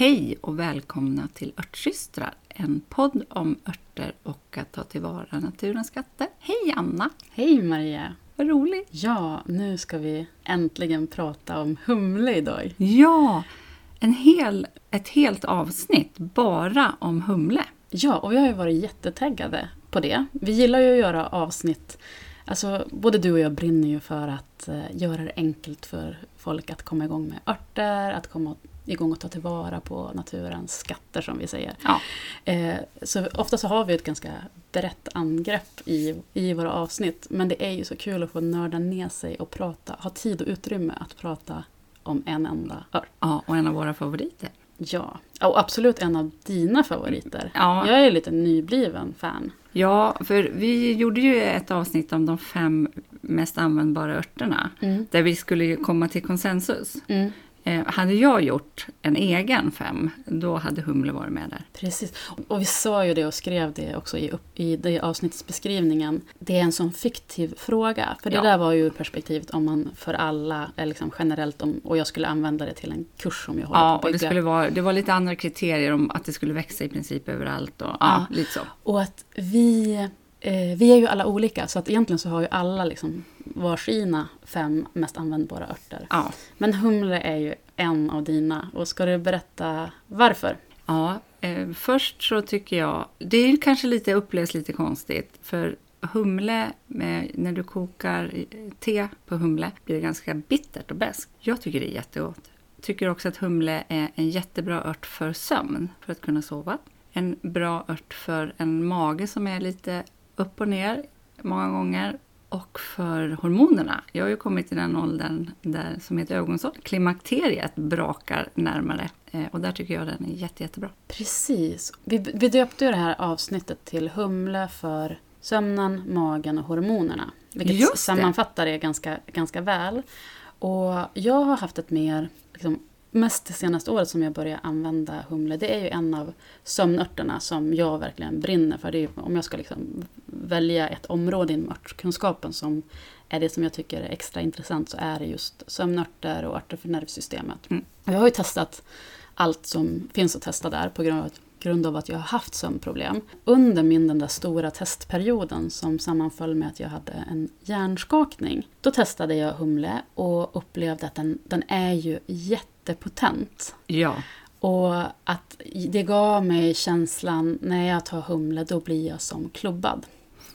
Hej och välkomna till Örtsystrar, en podd om örter och att ta tillvara naturens skatter. Hej Anna! Hej Maria! Vad roligt! Ja, nu ska vi äntligen prata om humle idag. Ja, en hel, ett helt avsnitt bara om humle. Ja, och vi har ju varit jättetaggade på det. Vi gillar ju att göra avsnitt Alltså, både du och jag brinner ju för att eh, göra det enkelt för folk att komma igång med örter, att komma igång och ta tillvara på naturens skatter som vi säger. Ja. Eh, så ofta så har vi ett ganska brett angrepp i, i våra avsnitt. Men det är ju så kul att få nörda ner sig och prata, ha tid och utrymme att prata om en enda ört. Ja, och en av våra favoriter. Ja, och absolut en av dina favoriter. Ja. Jag är lite nybliven fan. Ja, för vi gjorde ju ett avsnitt om de fem mest användbara örterna. Mm. Där vi skulle komma till konsensus. Mm. Eh, hade jag gjort en egen fem, då hade humle varit med där. Precis. Och vi sa ju det och skrev det också i, upp, i det avsnittsbeskrivningen. Det är en sån fiktiv fråga. För det Ja. där var ju perspektivet om man för alla, eller liksom generellt, om, och jag skulle använda det till en kurs som jag håller Ja, på och att det, bygga. skulle vara, det var lite andra kriterier om att det skulle växa i princip överallt. Och, ja, Ja. lite så. Och att vi, eh, vi är ju alla olika, så att egentligen så har ju alla liksom varsina fem mest användbara örter. Ja. Men humle är ju en av dina. Och ska du berätta varför? Ja, eh, först så tycker jag, det är kanske lite, upplevs lite konstigt, för humle, med, när du kokar te på humle, blir det ganska bittert och beskt. Jag tycker det är jättegott. Tycker också att humle är en jättebra ört för sömn, för att kunna sova. En bra ört för en mage som är lite upp och ner många gånger. Och för hormonerna. Jag har ju kommit till den åldern där, som heter ögonsåld. Klimakteriet brakar närmare. Eh, och där tycker jag den är jätte, jättebra. Precis. Vi, vi döpte ju det här avsnittet till humle för sömnen, magen och hormonerna. Vilket Just det. sammanfattar det ganska, ganska väl. Och jag har haft ett mer, liksom, mest det senaste året som jag började använda humle, det är ju en av sömnörterna som jag verkligen brinner för. Det är, ju- om jag ska liksom välja ett område inom örtkunskapen som är det som jag tycker är extra intressant så är det just sömnörter och örter för nervsystemet. Mm. Jag har ju testat allt som finns att testa där på grund av, grund av att jag har haft sömnproblem. Under min den där stora testperioden som sammanföll med att jag hade en hjärnskakning, då testade jag humle och upplevde att den, den är ju jättepotent. Ja, Och att det gav mig känslan, när jag tar humle, då blir jag som klubbad.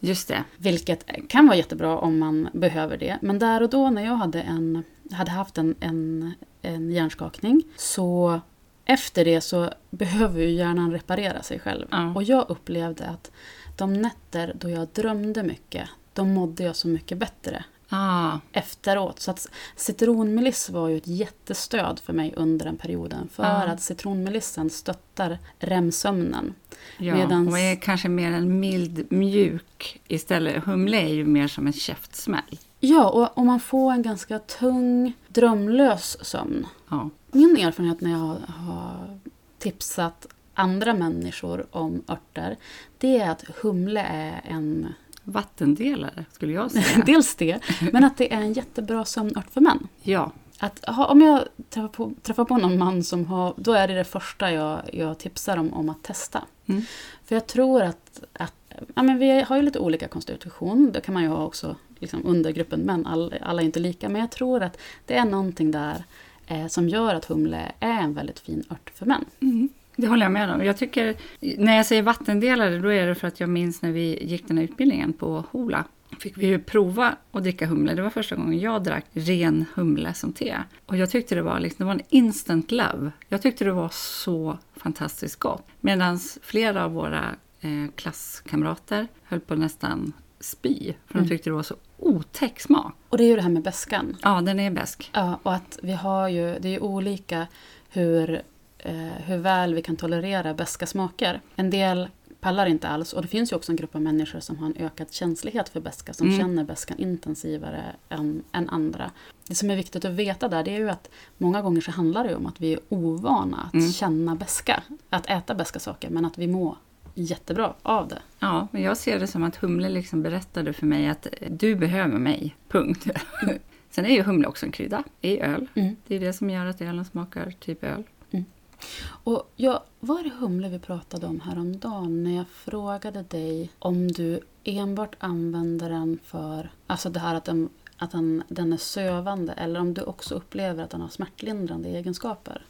just det. Vilket kan vara jättebra om man behöver det. Men där och då när jag hade, en, hade haft en, en, en hjärnskakning så efter det så behöver ju hjärnan reparera sig själv. Ja. Och jag upplevde att de nätter då jag drömde mycket, då mådde jag så mycket bättre Ah, efteråt. Så att citronmeliss var ju ett jättestöd för mig under den perioden. För Ja. att citronmelissen stöttar REM-sömnen. ja. Medans- Och är kanske mer en mild, mjuk istället. Humle är ju mer som en käftsmäll. Ja, och, och man får en ganska tung, drömlös sömn. Ja. Min erfarenhet när jag har, tipsat andra människor om örter, det är att humle är en... Vattendelare, skulle jag säga. Dels det, men att det är en jättebra sömnört för män. ja, Att, om jag träffar på, träffar på någon man som har... Då är det det första jag, jag tipsar om, om att testa. Mm. För jag tror att... att ja, men vi har ju lite olika konstitution. Det kan man ju ha också liksom, under gruppen män. All, alla är inte lika. Men jag tror att det är någonting där eh, som gör att humle är en väldigt fin ört för män. mm. det håller jag med om. Jag tycker, när jag säger vattendelare, då är det för att jag minns när vi gick den här utbildningen på Hola. Fick vi ju prova att dricka humle. Det var första gången jag drack ren humle som te. Och jag tyckte det var, liksom, det var en instant love. Jag tyckte det var så fantastiskt gott. Medan flera av våra eh, klasskamrater höll på nästan spy. För Mm. de tyckte det var så otäck smak. Och det är ju det här med beskan. Ja, den är besk. Ja, och att vi har ju, det är ju olika hur, eh, hur väl vi kan tolerera beska smaker. En del pallar inte alls och det finns ju också en grupp av människor som har en ökad känslighet för beska, som Mm. känner beskan intensivare än, än andra. Det som är viktigt att veta där det är ju att många gånger så handlar det om att vi är ovana att Mm. känna beska, att äta beska saker, men att vi mår jättebra av det. Ja, men jag ser det som att humle liksom berättade för mig att eh, du behöver mig, punkt. Sen är ju humle också en krydda i öl. Mm. Det är det som gör att ölen smakar typ öl. Mm. Och jag, var det humle vi pratade om häromdagen när jag frågade dig om du enbart använder den för, alltså det här att den, att den, den är sövande eller om du också upplever att den har smärtlindrande egenskaper?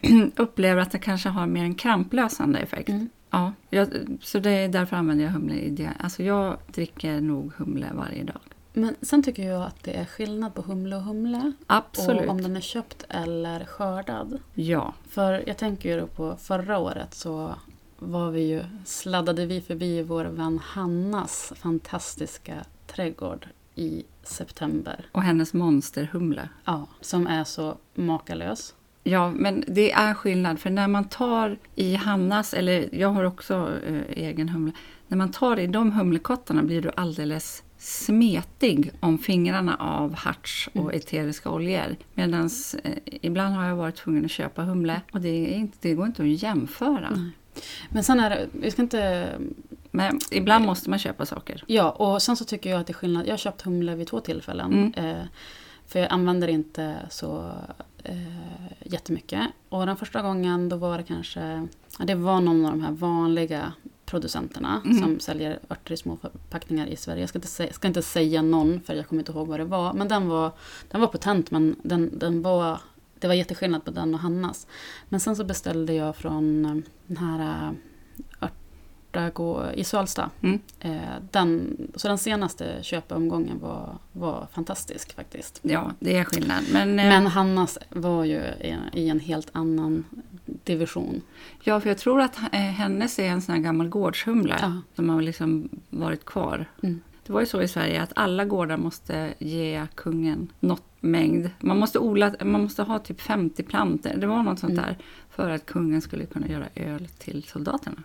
Upplever att det kanske har mer en kramplösande effekt. Mm. Ja, jag, så det är därför använder jag humle i det. Alltså jag dricker nog humle varje dag. Men sen tycker jag att det är skillnad på humle och humle. Absolut. Och om den är köpt eller skördad. Ja, För jag tänker ju då på förra året så var vi ju, sladdade vi förbi vår vän Hannas fantastiska trädgård i september. och hennes monsterhumle. Ja, som är så makalös. Ja, men det är skillnad. För när man tar i Hannas, eller jag har också eh, egen humle. När man tar i de humlekottarna blir du alldeles smetig om fingrarna av harts och Mm. eteriska oljor. Medan eh, ibland har jag varit tvungen att köpa humle och det, inte, det går inte att jämföra. Nej. Men sen är det, vi ska inte... Men ibland måste man köpa saker. Ja, och sen så tycker jag att det är skillnad. Jag har köpt humle vid två tillfällen. Mm. Eh, för jag använder inte så eh, jättemycket. Och den första gången då var det kanske... ja, Det var någon av de här vanliga producenterna Mm. som säljer örter i små förpackningar i Sverige. Jag ska inte, säga, ska inte säga någon för jag kommer inte ihåg vad det var. Men den var, den var potent men den, den var, det var jätteskillnad på den och Hannas. Men sen så beställde jag från eh, den här Örtagå i Svalsta. Mm. Eh, den, så den senaste köpomgången var, var fantastisk faktiskt. Ja, det är skillnad. Men, eh, Men Hannas var ju i, en helt annan division. ja, för jag tror att eh, hennes är en sån här gammal gårdshumle Ja. som har liksom varit kvar. Mm. Det var ju så i Sverige att alla gårdar måste ge kungen något mängd. Man måste, odla, man måste ha typ 50 plantor, det var något sånt Mm. där, för att kungen skulle kunna göra öl till soldaterna.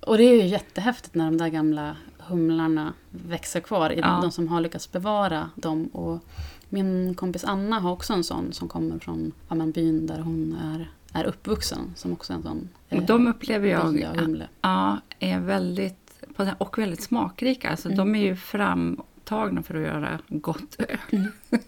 Och det är ju jättehäftigt när de där gamla humlarna växer kvar. Ja. De som har lyckats bevara dem. Och min kompis Anna har också en sån som kommer från ja, men byn där hon är, är uppvuxen. Som också en sån Och de upplever jag ja, är väldigt, och väldigt smakrika. Alltså, Mm. De är ju framtagna för att göra gott öl. Mm.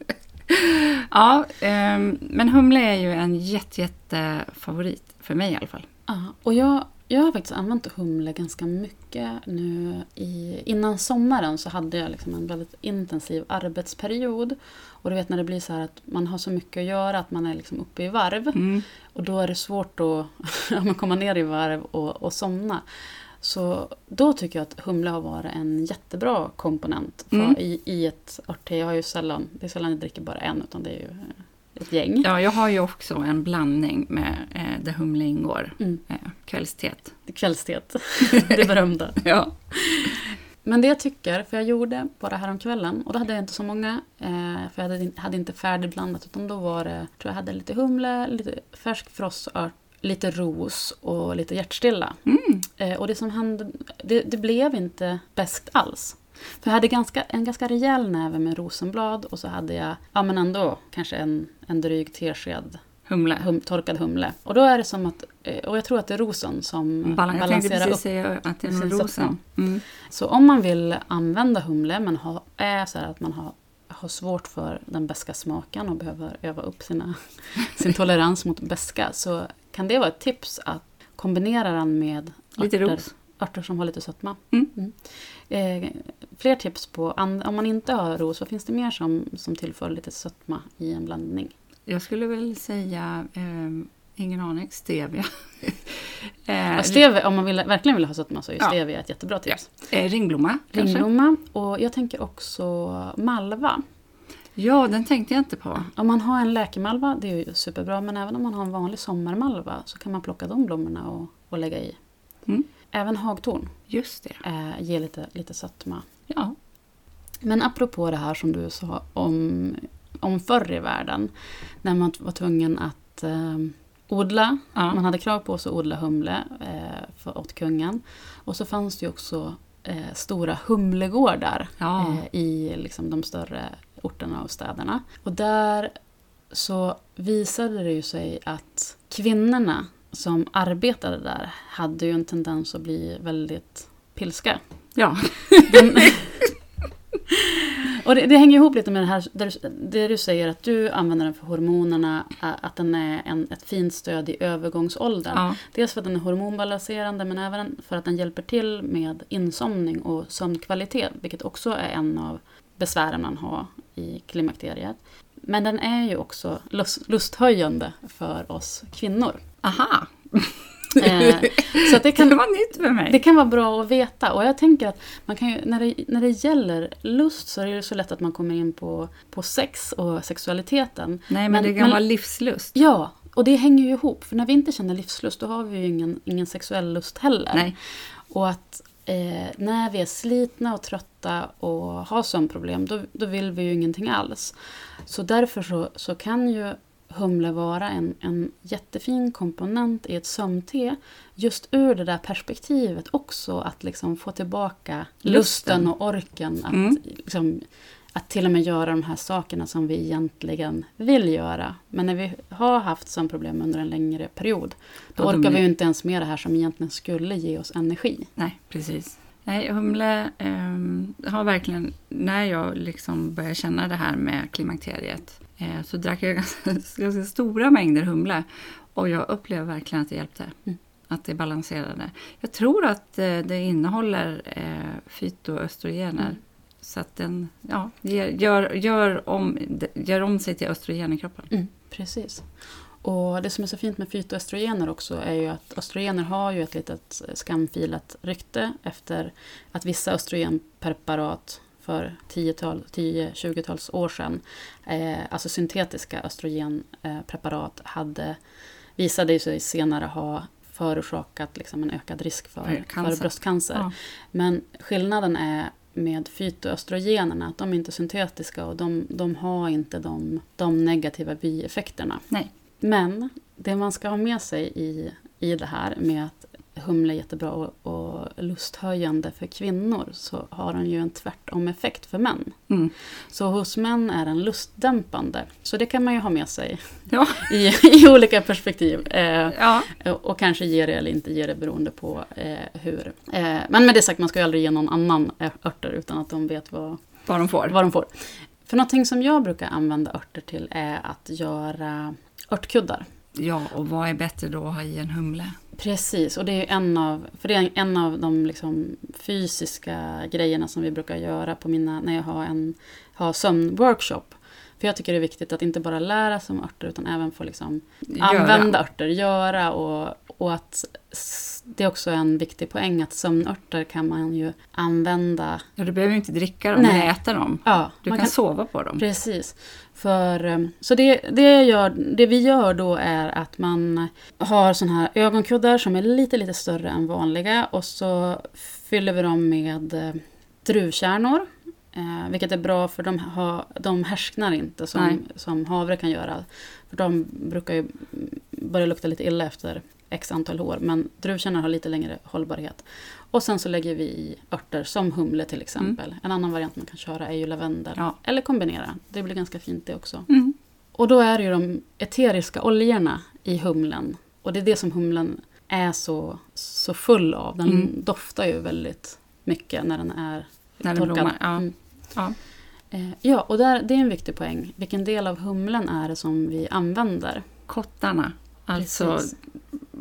ja, ehm, men humle är ju en jätte, jätte favorit för mig i alla fall. Ja, och jag, jag har faktiskt använt humle ganska mycket nu. I, innan sommaren så hade jag liksom en väldigt intensiv arbetsperiod. Och du vet när det blir så här att man har så mycket att göra att man är liksom uppe i varv. Mm. Och då är det svårt att komma ner i varv och, och somna. Så då tycker jag att humle har varit en jättebra komponent för, Mm. i, i ett örtte. Jag har ju sällan, det är sällan jag dricker bara en utan det är ju eh, ett gäng. Ja, jag har ju också en blandning med eh, där humle ingår. Mm. Eh, kvällsteet. Kvällsteet, det berömda. Ja. Men det jag tycker, för jag gjorde bara häromkvällen och då hade jag inte så många. Eh, för jag hade, hade inte färdigblandat utan då var det, tror jag hade lite humle, lite färsk frossört, lite ros och lite hjärtstilla. Mm. Eh, och det som hände, det, det blev inte bäst alls. För jag hade ganska, en ganska rejäl näve med rosenblad och så hade jag, ja men ändå, kanske en, en dryg tesked Humle. hum, torkad humle. Och då är det som att, eh, och jag tror att det är rosen som Balans. Jag tänkte balanserar precis upp säga att det är nog rosen. Mm. så om man vill använda humle men ha, är så att man har, har svårt för den beska smaken och behöver öva upp sina, sin tolerans mot beska så kan det vara ett tips att kombinera den med Lite örter, ros. Örter som har lite sötma. Mm. Eh, fler tips på, om man inte har ros, vad finns det mer som, som tillför lite sötma i en blandning? Jag skulle väl säga, eh, ingen aning, stevia. eh, Ja, stevia, om man vill, verkligen vill ha sötma så är Ja. stevia ett jättebra tips. eh, ringblomma kanske? Ringblomma och jag tänker också malva. Ja, den tänkte jag inte på. Om man har en läkemalva, det är ju superbra, men även om man har en vanlig sommarmalva så kan man plocka de blommorna och, och lägga i. Mm. Även hagtorn Just det. eh, ger lite, lite sötma. Ja. Men apropå det här som du sa om, om förr i världen, när man var tvungen att eh, odla. Ja. Man hade krav på sig att odla humle eh, för, åt kungen. Och så fanns det ju också eh, stora humlegårdar Ja. eh, i liksom, de större orterna och städerna. Och där så visade det ju sig att kvinnorna som arbetade där hade ju en tendens att bli väldigt pilska. ja. Den, och det, det hänger ihop lite med det här där du, det du säger att du använder den för hormonerna, att den är en, ett fint stöd i övergångsåldern. Ja. Dels för att den är hormonbalanserande men även för att den hjälper till med insomning och sömnkvalitet, vilket också är en av besvären man har i klimakteriet. Men den är ju också lust, lusthöjande för oss kvinnor. Aha! Eh, så det kan, Det var nytt för mig. det kan vara bra att veta. Och jag tänker att man kan ju, när, det, när det gäller lust så är det så lätt att man kommer in på, på sex och sexualiteten. Nej, men, men- det kan men- vara livslust. Ja, och det hänger ju ihop. För när vi inte känner livslust då har vi ju ingen, ingen sexuell lust heller. Nej. Och att eh, när vi är slitna och trötta och har sömnproblem då, då vill vi ju ingenting alls. Så därför så, så kan ju humle vara en, en jättefin komponent i ett sömnte. Just ur det där perspektivet också att liksom få tillbaka lusten, Lusten. och orken att, Mm. liksom, att till och med göra de här sakerna som vi egentligen vill göra. Men när vi har haft sömnproblem under en längre period då orkar vi ju inte ens med det här som egentligen skulle ge oss energi. Nej, precis. Nej, humle ehm, har verkligen, när jag liksom började känna det här med klimakteriet, eh, så drack jag ganska, ganska stora mängder humle. Och jag upplevde verkligen att det hjälpte. Mm. Att det balanserade. Jag tror att eh, det innehåller eh, fytoöstrogener. Mm. Så att den ja, gör, gör, om, gör om sig till östrogen i kroppen. Mm, precis. Och det som är så fint med fytoöstrogener också är ju att östrogener har ju ett litet skamfilat rykte efter att vissa östrogenpreparat för 10-tal- 10-20-tals år sedan, eh, alltså syntetiska östrogenpreparat, hade, visade sig senare ha förorsakat liksom en ökad risk för, för bröstcancer. Ja. Men skillnaden är med fytoöstrogenerna att de är inte syntetiska och de, de har inte de, de negativa bieffekterna. Nej. Men det man ska ha med sig i, i det här med att humle är jättebra och, och lusthöjande för kvinnor så har den ju en tvärtom-effekt för män. Mm. Så hos män är den lustdämpande. Så det kan man ju ha med sig Ja. i, i olika perspektiv. Eh, ja. och kanske ge det eller inte ge det beroende på eh, hur. Eh, men med det sagt, man ska ju aldrig ge någon annan ä- örter utan att de vet vad, Vad de får. vad de får. För någonting som jag brukar använda örter till är att göra örtkuddar. Ja, och vad är bättre då att ha i en humle? Precis, och det är en av, för det är en av de liksom fysiska grejerna som vi brukar göra på mina, när jag har en har sömnworkshop. För jag tycker det är viktigt att inte bara lära sig om örter utan även få liksom använda örter, göra och, och att det är också en viktig poäng att sömnörter kan man ju använda. Ja, du behöver ju inte dricka dem Nej. äta dem. Ja, Du man kan, sova på dem. Precis. För, eh, så det, det, gör, det vi gör då är att man har såna här ögonkuddar som är lite, lite större än vanliga och så fyller vi dem med eh, druvkärnor. Eh, vilket är bra för de, har, de härsknar inte Nej. som, som havre kan göra. För de brukar ju börja lukta lite illa efter x antal år. Men druvkärnor har lite längre hållbarhet. Och sen så lägger vi i örter som humle till exempel. En annan variant man kan köra är ju lavendel. Ja. Eller kombinera. Det blir ganska fint det också. Mm. Och då är det ju de eteriska oljorna i humlen. Och det är det som humlen är så, så full av. Den Mm. doftar ju väldigt mycket när den är När den torkad. Ja. Mm. Ja. Eh, ja, och där, det är en viktig poäng. Vilken del av humlen är det som vi använder? Kottarna, alltså Precis.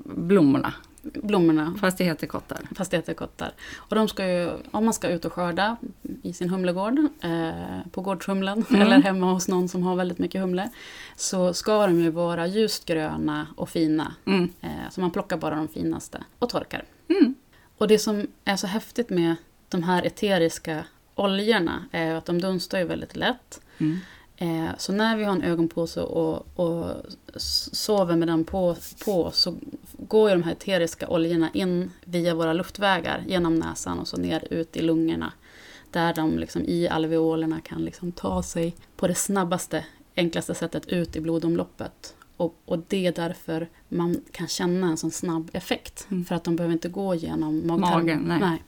Blommorna. Blommorna, Fast det heter kottar. fast det heter kottar. Och de ska ju, om man ska ut och skörda i sin humlegård, eh, på gårdshumlen, Mm. eller hemma hos någon som har väldigt mycket humle, så ska de ju vara ljust gröna och fina. Mm. Eh, så man plockar bara de finaste och torkar. Mm. Och det som är så häftigt med de här eteriska oljorna är att de dunstar ju väldigt lätt. Mm. Eh, så när vi har en ögonpåse och, och sover med den på, på så går ju de här eteriska oljorna in via våra luftvägar genom näsan och så ner ut i lungorna. Där de liksom i alveolerna kan liksom ta sig på det snabbaste, enklaste sättet ut i blodomloppet. Och, och det är därför man kan känna en sån snabb effekt. Mm. För att de behöver inte gå genom magtarmen. Magen, nej.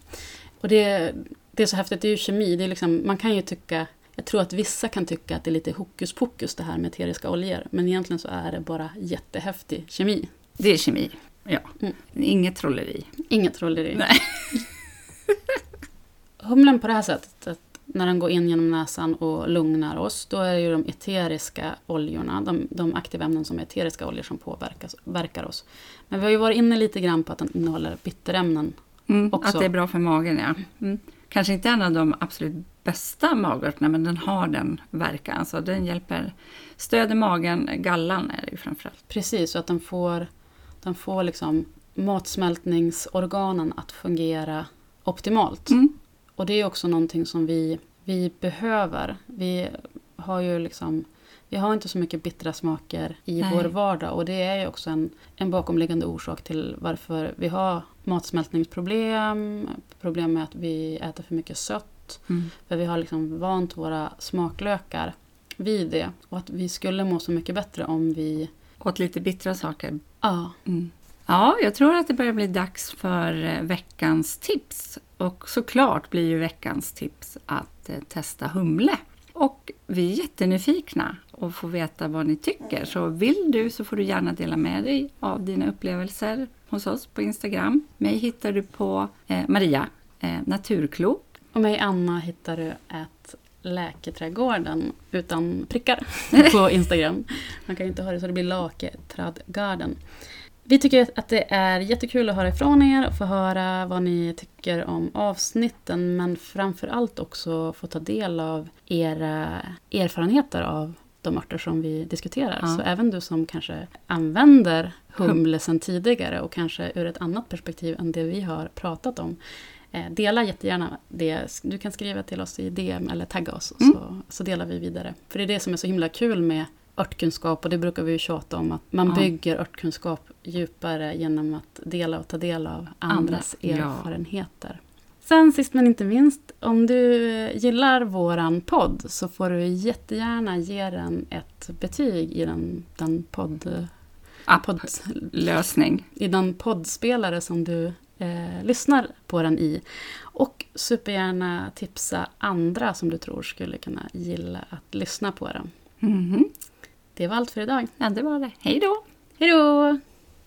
Och det, det är så häftigt, det är ju kemi. Det är liksom, man kan ju tycka, jag tror att vissa kan tycka att det är lite hokus pokus det här med eteriska oljor. Men egentligen så är det bara jättehäftig kemi. Det är kemi. Ja. Mm. Inget trolleri. Inget trolleri. Nej. Humlen på det här sättet, att när den går in genom näsan och lugnar oss, då är det ju de eteriska oljorna, de, de aktiva ämnen som är eteriska oljor som påverkar oss. Men vi har ju varit inne lite grann på att den innehåller bitterämnen Mm, också. att det är bra för magen, ja. Mm. Kanske inte en av de absolut bästa magörterna, men den har den verkan. Så den hjälper, stöder magen, gallan är det ju framförallt. Precis, så att den får, den får liksom matsmältningsorganen att fungera optimalt. Mm. Och det är också någonting som vi, vi behöver. Vi har ju liksom vi har inte så mycket bittra smaker i Nej. vår vardag och det är ju också en, en bakomliggande orsak till varför vi har matsmältningsproblem, problem med att vi äter för mycket sött, Mm. för vi har liksom vant våra smaklökar vid det. Och att vi skulle må så mycket bättre om vi... Åt lite bittra saker. Ja, Mm. Ja, jag tror att det börjar bli dags för eh, veckans tips. Och såklart blir ju veckans tips att eh, testa humle. Och vi är jättenyfikna och får veta vad ni tycker. Så vill du så får du gärna dela med dig av dina upplevelser hos oss på Instagram. Mig hittar du på eh, Maria eh, Naturklok. och mig Anna hittar du att Läketrädgården utan prickar på Instagram. Man kan ju inte ha det så det blir Laketrädgarden. Vi tycker att det är jättekul att höra ifrån er och få höra vad ni tycker om avsnitten men framför allt också få ta del av era erfarenheter av de örter som vi diskuterar. Ja. Så även du som kanske använder humle sedan tidigare och kanske ur ett annat perspektiv än det vi har pratat om. Eh, dela jättegärna det. Du kan skriva till oss i DM eller tagga oss Mm. så, så delar vi vidare. För det är det som är så himla kul med örtkunskap och det brukar vi ju tjata om att man Ja. bygger örtkunskap djupare genom att dela och ta del av andras Andra, ja. erfarenheter. Sen sist men inte minst, om du gillar våran podd så får du jättegärna ge den ett betyg i den, den, podd, App. podd, Lösning. i den poddspelare som du eh, lyssnar på den i. Och supergärna tipsa andra som du tror skulle kunna gilla att lyssna på den. Mhm. Det var allt för idag. Ja, det var det. Hej då! Hej då!